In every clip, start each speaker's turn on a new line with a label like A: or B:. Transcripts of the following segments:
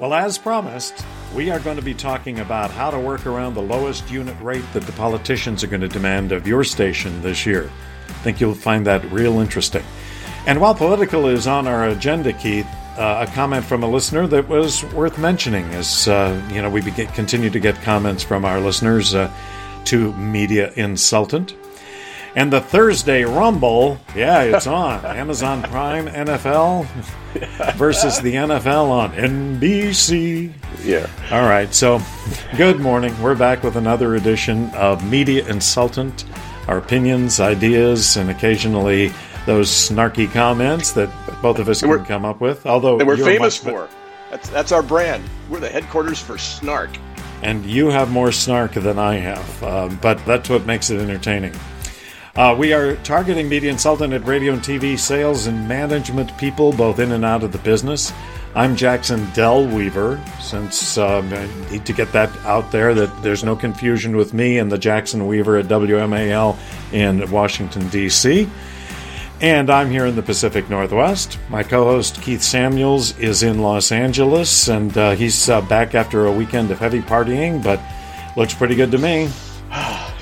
A: Well, as promised, we are going to be talking about how to work around the lowest unit rate that the politicians are going to demand of your station this year. I think you'll find that real interesting. And while political is on our agenda, Keith, uh, a comment from a listener that was worth mentioning as uh, you know we begin, continue to get comments from our listeners uh, to media insultant and the thursday rumble yeah it's on amazon prime nfl versus the nfl on nbc
B: Yeah.
A: all right so good morning we're back with another edition of media insultant our opinions ideas and occasionally those snarky comments that both of us can come up with although
B: That we're famous for. That's that's our brand. We're the headquarters for snark.
A: and you have more snark than I have, um, but that's what makes it entertaining. Uh, we are targeting media insultant at radio and TV sales and management people, both in and out of the business. I'm Jackson Dell Weaver. Since um, I need to get that out there, that there's no confusion with me and the Jackson Weaver at WMAL in Washington D.C. And I'm here in the Pacific Northwest. My co host Keith Samuels is in Los Angeles, and uh, he's uh, back after a weekend of heavy partying, but looks pretty good to me.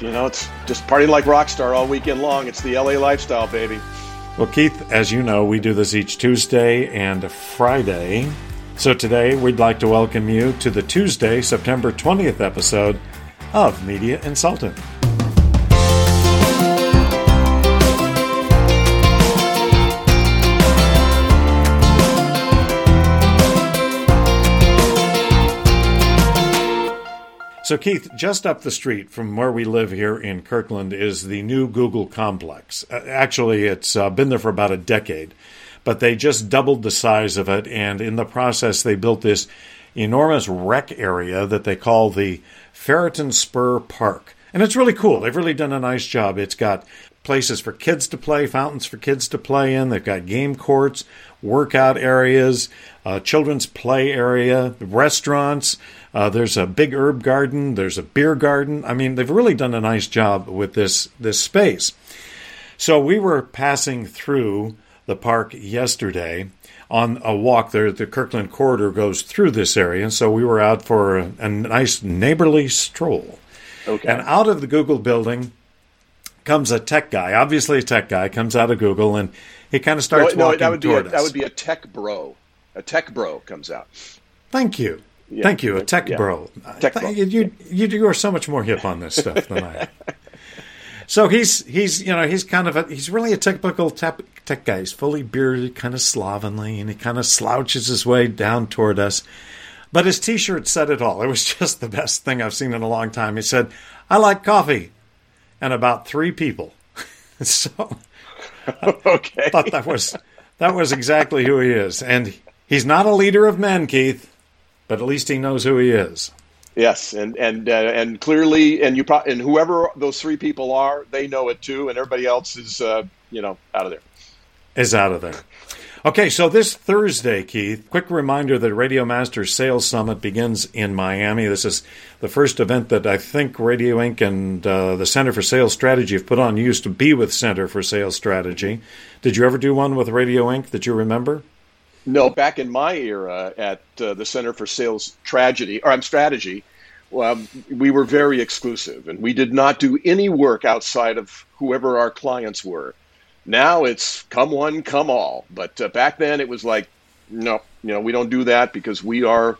B: You know, it's just party like rock star all weekend long. It's the LA lifestyle, baby.
A: Well, Keith, as you know, we do this each Tuesday and Friday. So today we'd like to welcome you to the Tuesday, September 20th episode of Media Insultant. So, Keith, just up the street from where we live here in Kirkland is the new Google complex. Uh, actually, it's uh, been there for about a decade, but they just doubled the size of it, and in the process, they built this enormous rec area that they call the Feriton Spur Park. And it's really cool. They've really done a nice job. It's got places for kids to play, fountains for kids to play in. They've got game courts, workout areas, uh, children's play area, restaurants. Uh, there's a big herb garden. There's a beer garden. I mean, they've really done a nice job with this this space. So we were passing through the park yesterday on a walk there. The Kirkland corridor goes through this area, and so we were out for a, a nice neighborly stroll.
B: Okay.
A: And out of the Google building comes a tech guy, obviously a tech guy, comes out of Google, and he kind of starts
B: no,
A: walking
B: that would be a,
A: us.
B: that would be a tech bro. A tech bro comes out.
A: Thank you.
B: Yeah.
A: Thank you, a tech
B: Yeah.
A: bro.
B: Tech bro.
A: You, you, you, you are so much more hip on this stuff than I am. So he's he's you know he's kind of a he's really a typical tech, tech guy. He's fully bearded, kind of slovenly, and he kind of slouches his way down toward us. But his T-shirt said it all. It was just the best thing I've seen in a long time. He said, "I like coffee," and about three people. so
B: okay.
A: I thought that was that was exactly who he is, and he's not a leader of men, Keith, but at least he knows who he is.
B: Yes, and and uh, and clearly, and you pro- and whoever those three people are, they know it too, and everybody else is, uh, you know, out of there.
A: Is out of there. Okay, so this Thursday, Keith, quick reminder that Radio Masters Sales Summit begins in Miami. This is the first event that I think Radio Ink. and uh, the Center for Sales Strategy have put on. You used to be with Center for Sales Strategy. Did you ever do one with Radio Ink. that you remember?
B: No, back in my era at uh, the Center for Sales Tragedy, or I'm Strategy, well, we were very exclusive, and we did not do any work outside of whoever our clients were. Now it's come one, come all. But uh, back then it was like, no, you know, we don't do that because we are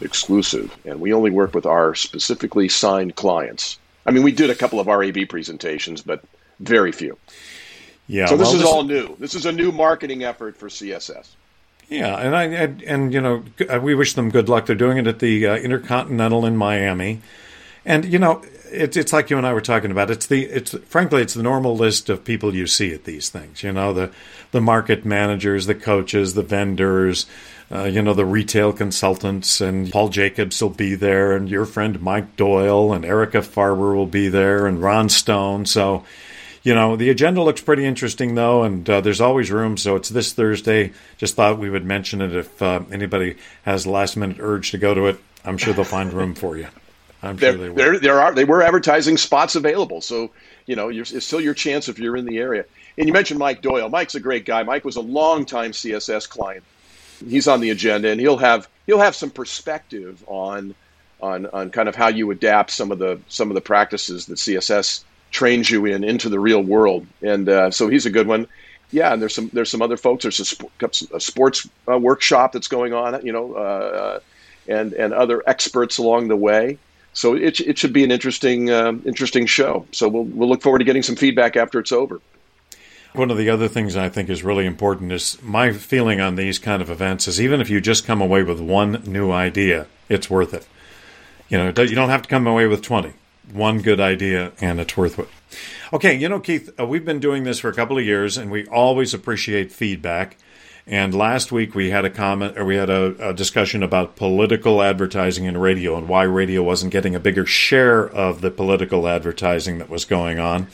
B: exclusive, and we only work with our specifically signed clients. I mean, we did a couple of RAB presentations, but very few.
A: Yeah.
B: So this
A: well,
B: is all new. This is a new marketing effort for CSS.
A: Yeah, and I and, and you know uh, we wish them good luck. They're doing it at the uh, Intercontinental in Miami, and you know it's it's like you and I were talking about. It's the it's frankly it's the normal list of people you see at these things. You know the the market managers, the coaches, the vendors. Uh, you know the retail consultants and Paul Jacobs will be there, and your friend Mike Doyle and Erica Farber will be there, and Ron Stone. So, you know, the agenda looks pretty interesting, though, and uh, there's always room. So it's this Thursday. Just thought we would mention it if uh, anybody has last minute urge to go to it. I'm sure they'll find room for you. I'm sure they
B: there, there, there are they were advertising spots available. So you know, you're, it's still your chance if you're in the area. And you mentioned Mike Doyle. Mike's a great guy. Mike was a long time CSS client. He's on the agenda, and he'll have he'll have some perspective on on on kind of how you adapt some of the some of the practices that CSS trains you in into the real world. And uh, so he's a good one. Yeah, and there's some there's some other folks. There's a, a sports uh, workshop that's going on. You know, uh, and and other experts along the way. So it, it should be an interesting um, interesting show. So we'll we'll look forward to getting some feedback after it's over.
A: One of the other things I think is really important is my feeling on these kind of events is even if you just come away with one new idea, it's worth it. You know, you don't have to come away with 20. One good idea, and it's worth it. Okay, you know, Keith, uh, we've been doing this for a couple of years, and we always appreciate feedback. And last week we had a comment, or we had a, a, discussion about political advertising in radio and why radio wasn't getting a bigger share of the political advertising that was going on.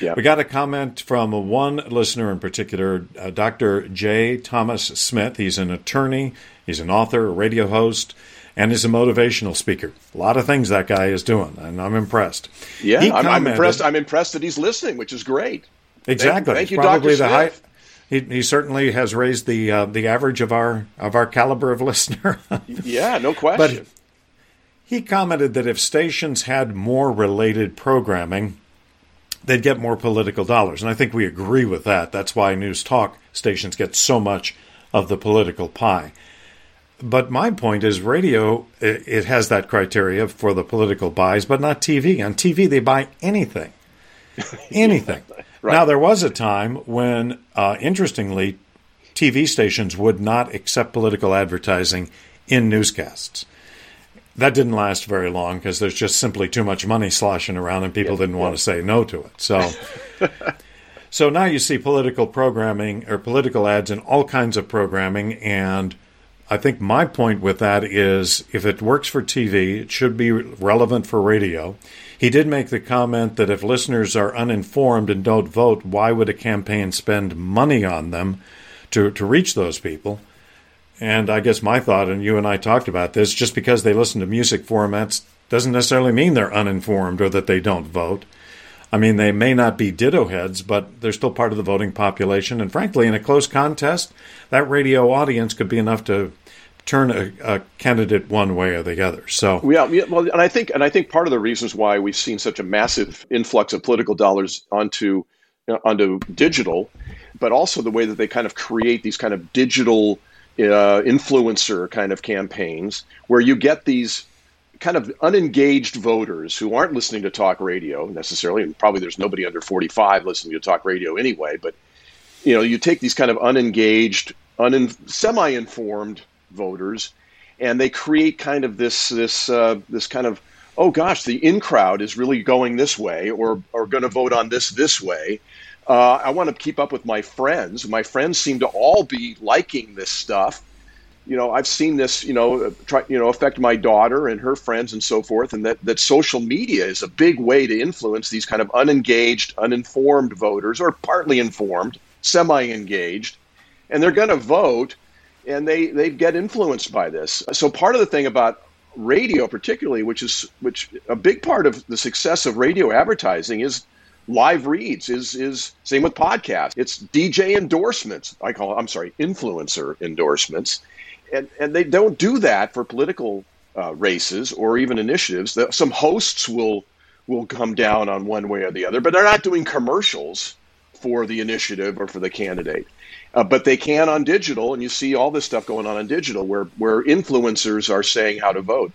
A: Yeah. We got a comment from one listener in particular, uh, Dr. J. Thomas Smith. He's an attorney, he's an author, a radio host, and he's a motivational speaker. A lot of things that guy is doing, and I'm impressed.
B: Yeah, I'm, I'm, impressed. I'm impressed that he's listening, which is great.
A: Exactly.
B: Thank, thank you, Dr. Smith.
A: He, he certainly has raised the uh, the average of our of our caliber of listener.
B: yeah, no question. But
A: he commented that if stations had more related programming, they'd get more political dollars, and I think we agree with that. That's why news talk stations get so much of the political pie. But my point is, radio it has that criteria for the political buys, but not TV. On TV, they buy anything, anything. yeah. Right. Now, there was a time when, uh, interestingly, TV stations would not accept political advertising in newscasts. That didn't last very long because there's just simply too much money sloshing around and people didn't want to say no to it. So, so now you see political programming or political ads in all kinds of programming. And I think my point with that is if it works for TV, it should be relevant for radio. He did make the comment that if listeners are uninformed and don't vote, why would a campaign spend money on them to, to reach those people? And I guess my thought, and you and I talked about this, just because they listen to music formats doesn't necessarily mean they're uninformed or that they don't vote. I mean, they may not be ditto heads, but they're still part of the voting population. And frankly, in a close contest, that radio audience could be enough to turn a, a, candidate one way or the other. So
B: yeah, yeah, well, and I think and I think part of the reasons why we've seen such a massive influx of political dollars onto you know, onto digital, but also the way that they kind of create these kind of digital uh, influencer kind of campaigns where you get these kind of unengaged voters who aren't listening to talk radio necessarily, and probably there's nobody under 45 listening to talk radio anyway, but you know, you take these kind of unengaged, unin- semi-informed voters, and they create kind of this this uh, this kind of oh gosh, the in crowd is really going this way or or going to vote on this this way. Uh, I want to keep up with my friends. My friends seem to all be liking this stuff. You know, I've seen this, you know, try, you know, affect my daughter and her friends and so forth, and that that social media is a big way to influence these kind of unengaged, uninformed voters, or partly informed, semi-engaged, and they're going to vote and they they get influenced by this. So part of the thing about radio, particularly, which is which a big part of the success of radio advertising is live reads is is same with podcasts. It's dj endorsements. I call i'm sorry influencer endorsements. And and they don't do that for political uh, races or even initiatives. Some hosts will will come down on one way or the other but they're not doing commercials for the initiative or for the candidate uh, but they can on digital, and you see all this stuff going on on digital where where influencers are saying how to vote.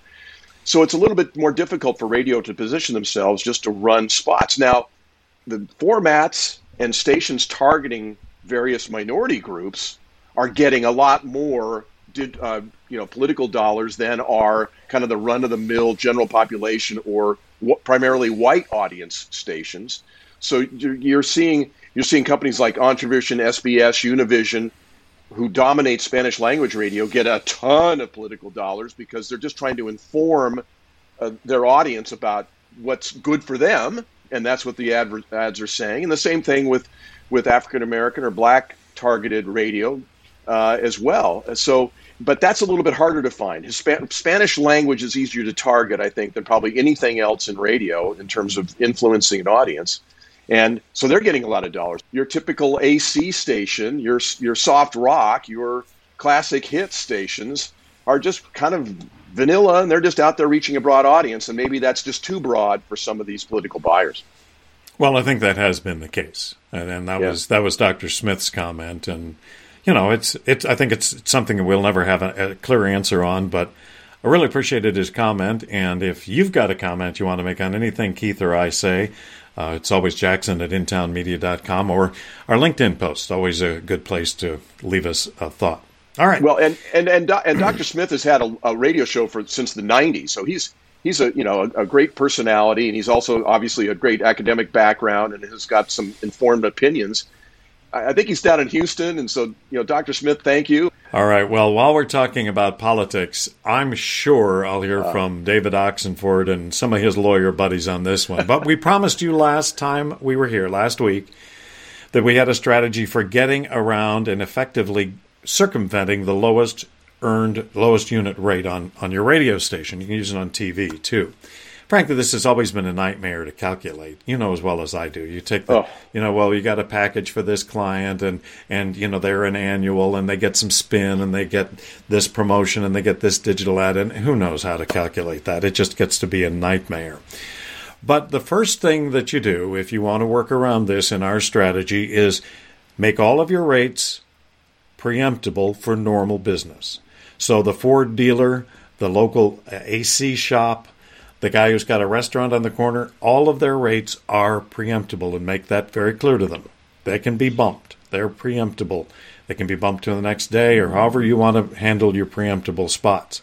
B: So it's a little bit more difficult for radio to position themselves just to run spots. Now, the formats and stations targeting various minority groups are getting a lot more did, uh, you know political dollars than are kind of the run of the mill general population or primarily white audience stations. So you're, you're seeing you're seeing companies like Entravision, SBS, Univision, who dominate Spanish language radio, get a ton of political dollars because they're just trying to inform uh, their audience about what's good for them, and that's what the ad- ads are saying. And the same thing with with African American or Black targeted radio uh, as well. So, but that's a little bit harder to find. Hispan- Spanish language is easier to target, I think, than probably anything else in radio in terms of influencing an audience. And so they're getting a lot of dollars. Your typical AC station, your your soft rock, your classic hit stations are just kind of vanilla and they're just out there reaching a broad audience. And maybe that's just too broad for some of these political buyers.
A: Well, I think that has been the case, and, and that yeah. was that was Dr. Smith's comment, and you know, it's it's. I think it's something that we'll never have a, a clear answer on, but I really appreciated his comment. And if you've got a comment you want to make on anything Keith or I say, uh, it's always Jackson at intownmedia.com or our LinkedIn post. Always a good place to leave us a thought. All right.
B: Well, and and and, and Dr. Smith has had a, a radio show for since the '90s, so he's he's a you know a, a, great personality, and he's also obviously a great academic background and has got some informed opinions. I, think he's down in Houston, and so you know, Dr. Smith, thank you.
A: All right. Well, while we're talking about politics, I'm sure I'll hear uh, from David Oxenford and some of his lawyer buddies on this one. But we promised you last time we were here last week that we had a strategy for getting around and effectively circumventing the lowest earned lowest unit rate on, on your radio station. You can use it on TV too. Frankly, this has always been a nightmare to calculate. You know as well as I do. You take the, oh. you know, well, you got a package for this client, and and you know they're an annual, and they get some spin, and they get this promotion, and they get this digital ad, and who knows how to calculate that? It just gets to be a nightmare. But the first thing that you do if you want to work around this in our strategy is make all of your rates preemptible for normal business. So the Ford dealer, the local AC shop, the guy who's got a restaurant on the corner, all of their rates are preemptible and make that very clear to them. They can be bumped. They're preemptible. They can be bumped to the next day or however you want to handle your preemptible spots.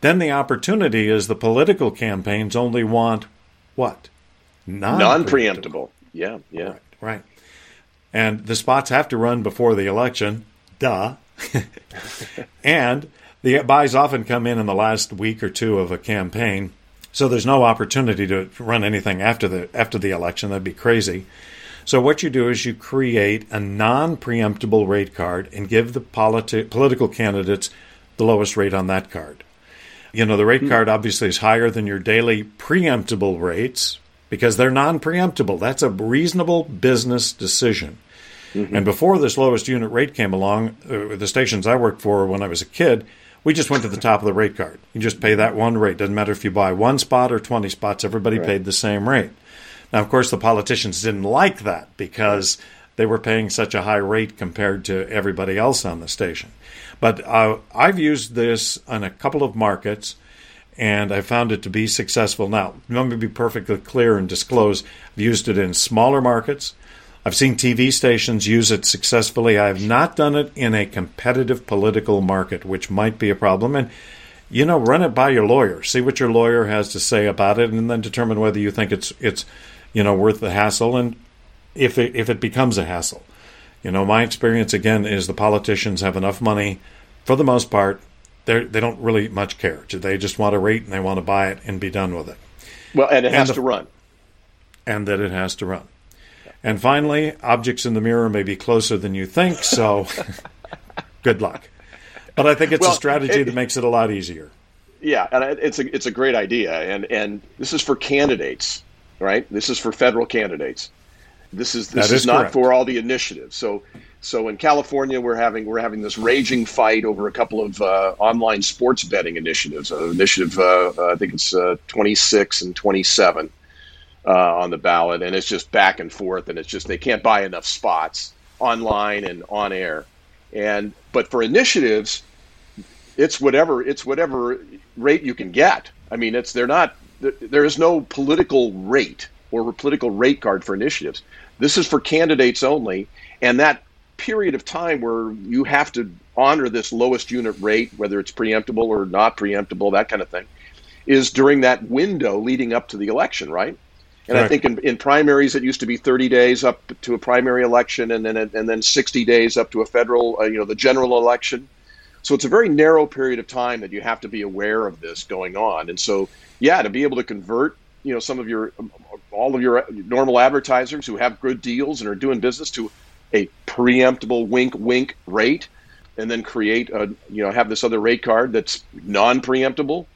A: Then the opportunity is the political campaigns only want what?
B: Non preemptible. Yeah, yeah.
A: Right, right. And the spots have to run before the election. Duh. and the buys often come in in the last week or two of a campaign, so there's no opportunity to run anything after the after the election. That'd be crazy. So what you do is you create a non-preemptible rate card and give the politi- political candidates the lowest rate on that card. You know, the rate hmm. card obviously is higher than your daily preemptible rates because they're non-preemptible. That's a reasonable business decision. Mm-hmm. And before this lowest unit rate came along, uh, the stations I worked for when I was a kid, we just went to the top of the rate card. You just pay that one rate. Doesn't matter if you buy one spot or 20 spots, everybody right. paid the same rate. Now, of course, the politicians didn't like that because they were paying such a high rate compared to everybody else on the station. But uh, I've used this in a couple of markets and I found it to be successful. Now, let me be perfectly clear and disclose I've used it in smaller markets I've seen TV stations use it successfully. I have not done it in a competitive political market, which might be a problem. And, you know, run it by your lawyer. See what your lawyer has to say about it, and then determine whether you think it's it's you know worth the hassle, and if it, if it becomes a hassle. You know, my experience again is the politicians have enough money, for the most part. They they don't really much care. They just want a rate and they want to buy it and be done with it.
B: Well, and it has the, to run.
A: And that it has to run. And finally, objects in the mirror may be closer than you think, so good luck. But I think it's well, a strategy it, that makes it a lot easier.
B: Yeah, and it's a it's a great idea, and and this is for candidates, right? This is for federal candidates. This is this is, is, not correct. for all the initiatives. So so in California, we're having we're having this raging fight over a couple of uh, online sports betting initiatives. Uh, initiative, uh, I think it's uh, 26 and 27 uh, on the ballot, and it's just back and forth, and it's just they can't buy enough spots online and on air. And but for initiatives, it's whatever it's whatever rate you can get. I mean, it's they're not there is no political rate or political rate card for initiatives. This is for candidates only, and that period of time where you have to honor this lowest unit rate, whether it's preemptible or not preemptible, that kind of thing, is during that window leading up to the election, right? And I think in, in, primaries it used to be 30 days up to a primary election, and then and then 60 days up to a federal, uh, you know, the general election. So it's a very narrow period of time that you have to be aware of this going on. And so, yeah, to be able to convert, you know, some of your all of your normal advertisers who have good deals and are doing business to a preemptible wink wink rate, and then create a you know have this other rate card that's non preemptible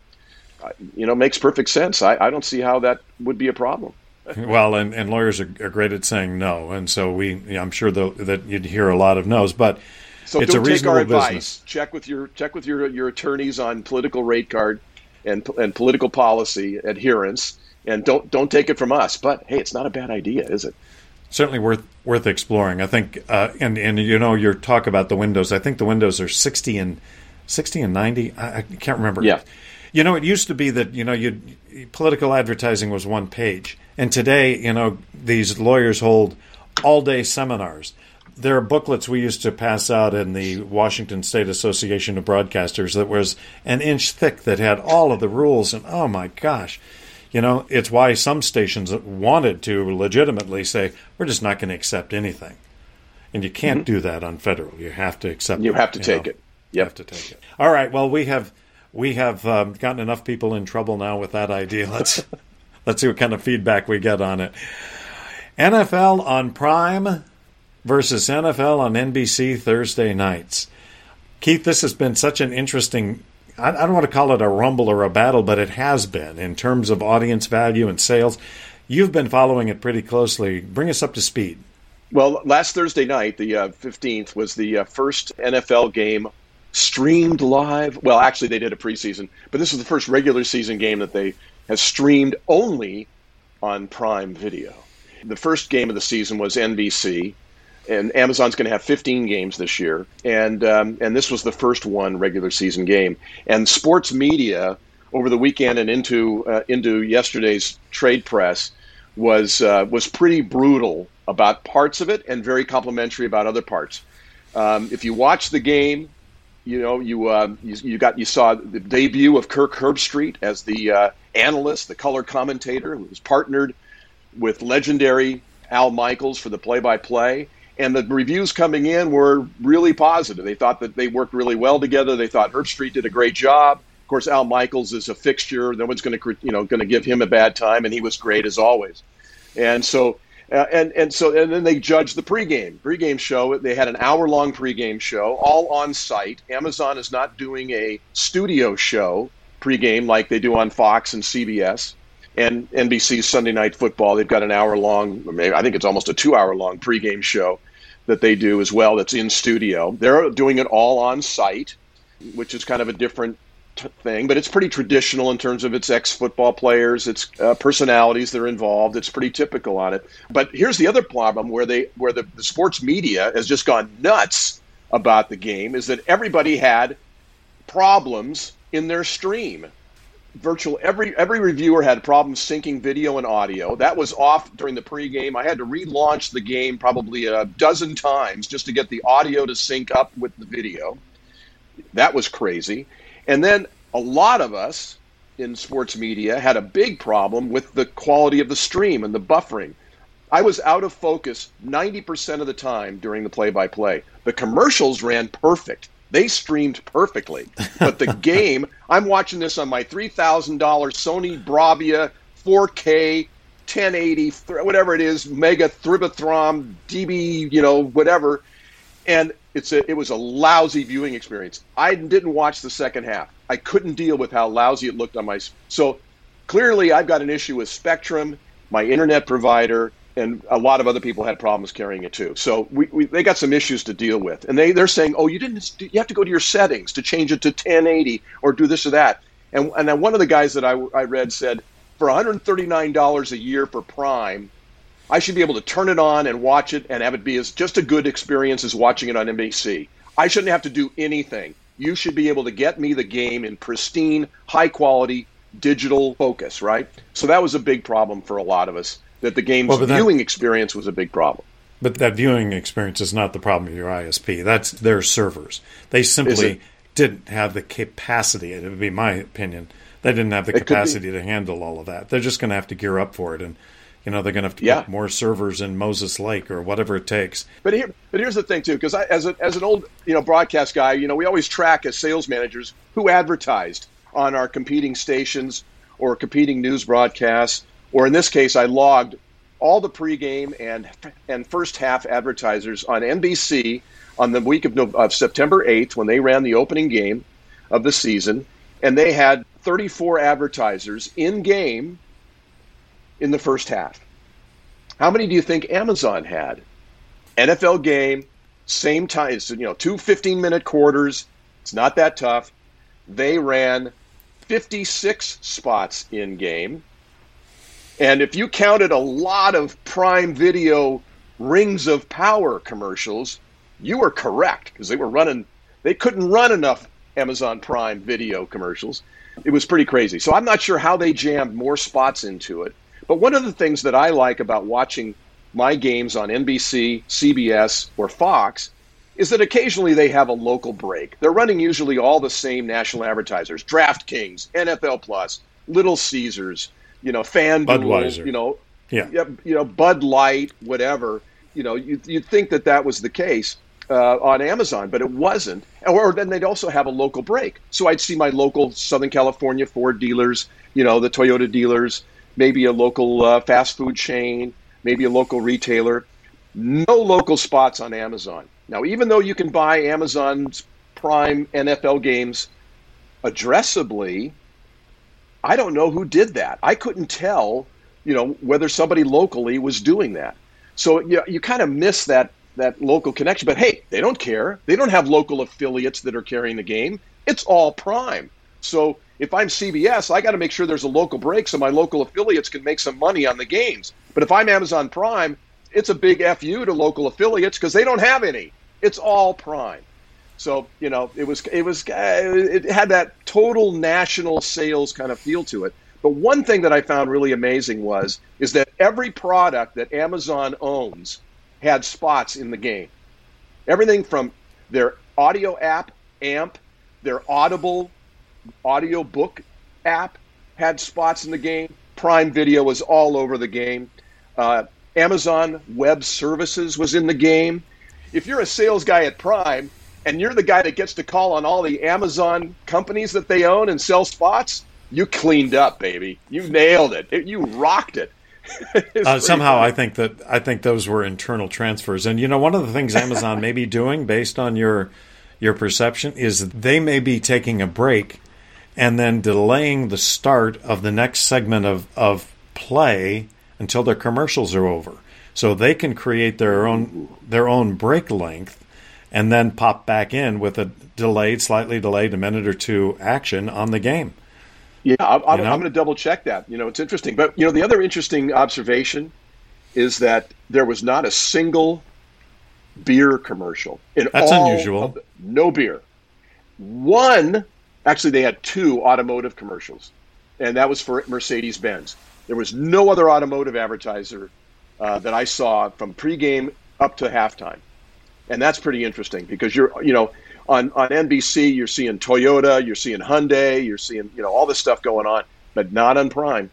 B: you know, makes perfect sense. I, I don't see how that would be a problem.
A: well, and, and lawyers are, are, great at saying no, and so we, I'm sure the, that you'd hear a lot of no's. But
B: So
A: it's
B: don't
A: a
B: take our
A: reasonable
B: advice.
A: business.
B: Check with your check with your your attorneys on political rate card and and political policy adherence, and don't don't take it from us. But hey, it's not a bad idea, is it?
A: certainly worth worth exploring. I think, uh, and and you know, your talk about the windows. I think the windows are sixty and sixty and ninety. I, I can't remember.
B: Yeah.
A: You know, it used to be that you know, you political advertising was one page, and today, you know, these lawyers hold all day seminars. There are booklets we used to pass out in the Washington State Association of Broadcasters that was an inch thick that had all of the rules, and oh my gosh. You know, it's why some stations wanted to legitimately say, we're just not going to accept anything. And you can't mm-hmm. do that on federal. You have to accept
B: You
A: it,
B: have to take
A: know.
B: it.
A: You have to take it. All right. Well, we have we have um, gotten enough people in trouble now with that idea. Let's let's see what kind of feedback we get on it. NFL on Prime versus NFL on NBC Thursday nights. Keith, this has been such an interesting. I I don't want to call it a rumble or a battle, but it has been in terms of audience value and sales. You've been following it pretty closely. Bring us up to speed.
B: Well, last Thursday night, the uh, 15th, was the uh, first NFL game streamed live. Well, actually, they did a preseason, but this is the first regular season game that they have streamed only on Prime Video. The first game of the season was NBC, and Amazon's going to have 15 games this year, and um, and this was the first one regular season game. And sports media over the weekend and into uh, into yesterday's trade press was uh, was pretty brutal about parts of it and very complimentary about other parts. Um, if you watch the game, you know you, uh, you you got you saw the debut of Kirk Herbstreit as the uh, analyst, the color commentator, who was partnered with legendary Al Michaels for the play-by-play. And the reviews coming in were really positive. They thought that they worked really well together. They thought Herbstreit did a great job. Of course, Al Michaels is a fixture. No one's going to, you know, going to give him a bad time, and he was great as always. And so, uh, and and so, and then they judged the pregame pregame show. They had an hour long pregame show, all on site. Amazon is not doing a studio show pregame like they do on Fox and CBS and NBC's Sunday Night Football. They've got an hour long, maybe I think it's almost a two hour long pregame show that they do as well. That's in studio. They're doing it all on site, which is kind of a different thing, but it's pretty traditional in terms of its ex football players, its uh, personalities that are involved. It's pretty typical on it. But here's the other problem where they where the, the sports media has just gone nuts about the game is that everybody had problems in their stream virtual every every reviewer had problems syncing video and audio. That was off during the pregame. I had to relaunch the game probably a dozen times just to get the audio to sync up with the video. That was crazy. And then a lot of us in sports media had a big problem with the quality of the stream and the buffering. I was out of focus 90% of the time during the play by play. The commercials ran perfect. They streamed perfectly. But the game, I'm watching this on my $3,000 Sony Bravia 4K 1080, whatever it is, Mega Thribothrom, DB, you know, whatever. And it's a, it was a lousy viewing experience. I didn't watch the second half. I couldn't deal with how lousy it looked on my. So clearly, I've got an issue with Spectrum, my internet provider, and a lot of other people had problems carrying it too. So we, we, they got some issues to deal with, and they they're saying, oh, you didn't, you have to go to your settings to change it to 1080 or do this or that. And and then one of the guys that I, I read said, for 139 dollars a year for Prime, I should be able to turn it on and watch it and have it be as just a good experience as watching it on NBC. I shouldn't have to do anything. You should be able to get me the game in pristine, high quality digital focus, right? So that was a big problem for a lot of us that the game's
A: Well, that-
B: viewing experience was a big problem.
A: But that viewing experience is not the problem of your ISP. That's their servers. They simply didn't have the capacity. It would be my opinion. They didn't have the
B: It
A: capacity to handle all of that. They're just going to have to gear up for it, and you know they're going to have to
B: Yeah.
A: put more servers in Moses Lake or whatever it takes.
B: But here, but here's the thing too, because as a, as an old you know broadcast guy, you know we always track as sales managers who advertised on our competing stations or competing news broadcasts, or in this case, I logged all the pregame and and first half advertisers on NBC on the week of, of September 8th when they ran the opening game of the season, and they had 34 advertisers in game in the first half. How many do you think Amazon had? NFL game, same time. It's you know two 15 minute quarters. It's not that tough. They ran 56 spots in game. And if you counted a lot of Prime Video Rings of Power commercials, you were correct because they were running, they couldn't run enough Amazon Prime Video commercials. It was pretty crazy. So I'm not sure how they jammed more spots into it. But one of the things that I like about watching my games on NBC, CBS, or Fox is that occasionally they have a local break. They're running usually all the same national advertisers: DraftKings, NFL Plus, Little Caesars, you know, FanDuel,
A: Budweiser.
B: you know,
A: Yeah.
B: you know, Bud Light, whatever. You know, you, you'd think that that was the case uh, on Amazon, but it wasn't. Or, or then they'd also have a local break. So I'd see my local Southern California Ford dealers, you know, the Toyota dealers, maybe a local uh, fast food chain, maybe a local retailer. No local spots on Amazon. Now, even though you can buy Amazon's Prime NFL games addressably, I don't know who did that. I couldn't tell, you know, whether somebody locally was doing that. So you, you kind of miss that that local connection. But hey, they don't care. They don't have local affiliates that are carrying the game. It's all Prime. So if I'm CBS, I got to make sure there's a local break so my local affiliates can make some money on the games. But if I'm Amazon Prime, it's a big fu to local affiliates because they don't have any. It's all Prime. So you know, it was it was uh, it had that total national sales kind of feel to it. But one thing that I found really amazing was is that every product that Amazon owns had spots in the game. Everything from their audio app, AMP, their Audible audio book app had spots in the game. Prime Video was all over the game. Uh, Amazon Web Services was in the game. If you're a sales guy at Prime and you're the guy that gets to call on all the Amazon companies that they own and sell spots, you cleaned up, baby. You nailed it. it you rocked it.
A: Uh, somehow, I think that I think those were internal transfers, and you know, one of the things Amazon may be doing, based on your your perception, is they may be taking a break and then delaying the start of the next segment of of play until their commercials are over, so they can create their own their own break length, and then pop back in with a delayed, slightly delayed, a minute or two action on the game.
B: Yeah, I'm, I'm,
A: You know?
B: I'm going to double check that. You know, it's interesting. But, you know, the other interesting observation is that there was not a single beer commercial. In
A: That's
B: all
A: unusual.
B: the- no beer. One, actually, they had two automotive commercials, and that was for Mercedes Benz. There was no other automotive advertiser uh, that I saw from pregame up to halftime. And that's pretty interesting because you're, you know, on, on NBC, you're seeing Toyota, you're seeing Hyundai, you're seeing, you know, all this stuff going on, but not on Prime.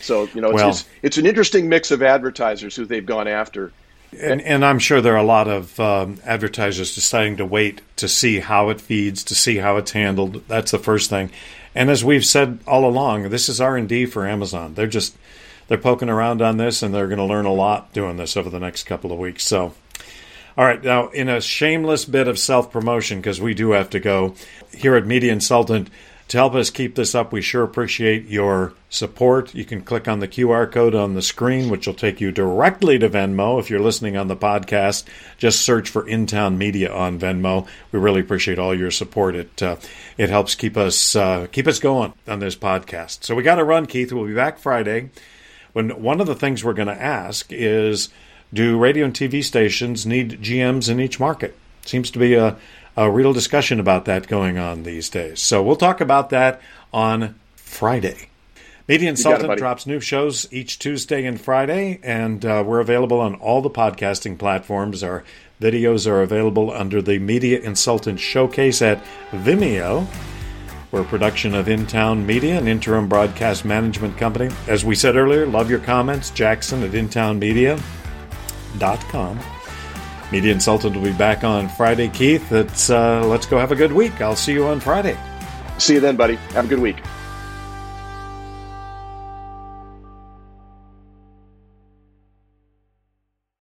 B: So, you know, it's,
A: Well-
B: it's, it's an interesting mix of advertisers who they've gone after.
A: And, and I'm sure there are a lot of um, advertisers deciding to wait to see how it feeds, to see how it's handled. That's the first thing. And as we've said all along, this is R and D for Amazon. They're just they're poking around on this, and they're going to learn a lot doing this over the next couple of weeks. So, all right, now in a shameless bit of self promotion, because we do have to go here at Media Insultant to help us keep this up. We sure appreciate your support. You can click on the QR code on the screen, which will take you directly to Venmo. If you're listening on the podcast, just search for In Town Media on Venmo. We really appreciate all your support. It uh, it helps keep us uh, keep us going on this podcast. So we got to run, Keith. We'll be back Friday. When one of the things we're going to ask is, do radio and TV stations need GMs in each market? Seems to be a a real discussion about that going on these days. So we'll talk about that on Friday. Media Insultant drops new shows each Tuesday and Friday, and uh, we're available on all the podcasting platforms. Our videos are available under the Media Insultant Showcase at Vimeo. We're a production of In Town Media, an interim broadcast management company. As we said earlier, love your comments. Jackson at intownmedia.com. Media Insultant will be back on Friday. Keith, it's, uh, let's go have a good week. I'll see you on Friday.
B: See you then, buddy. Have a good week.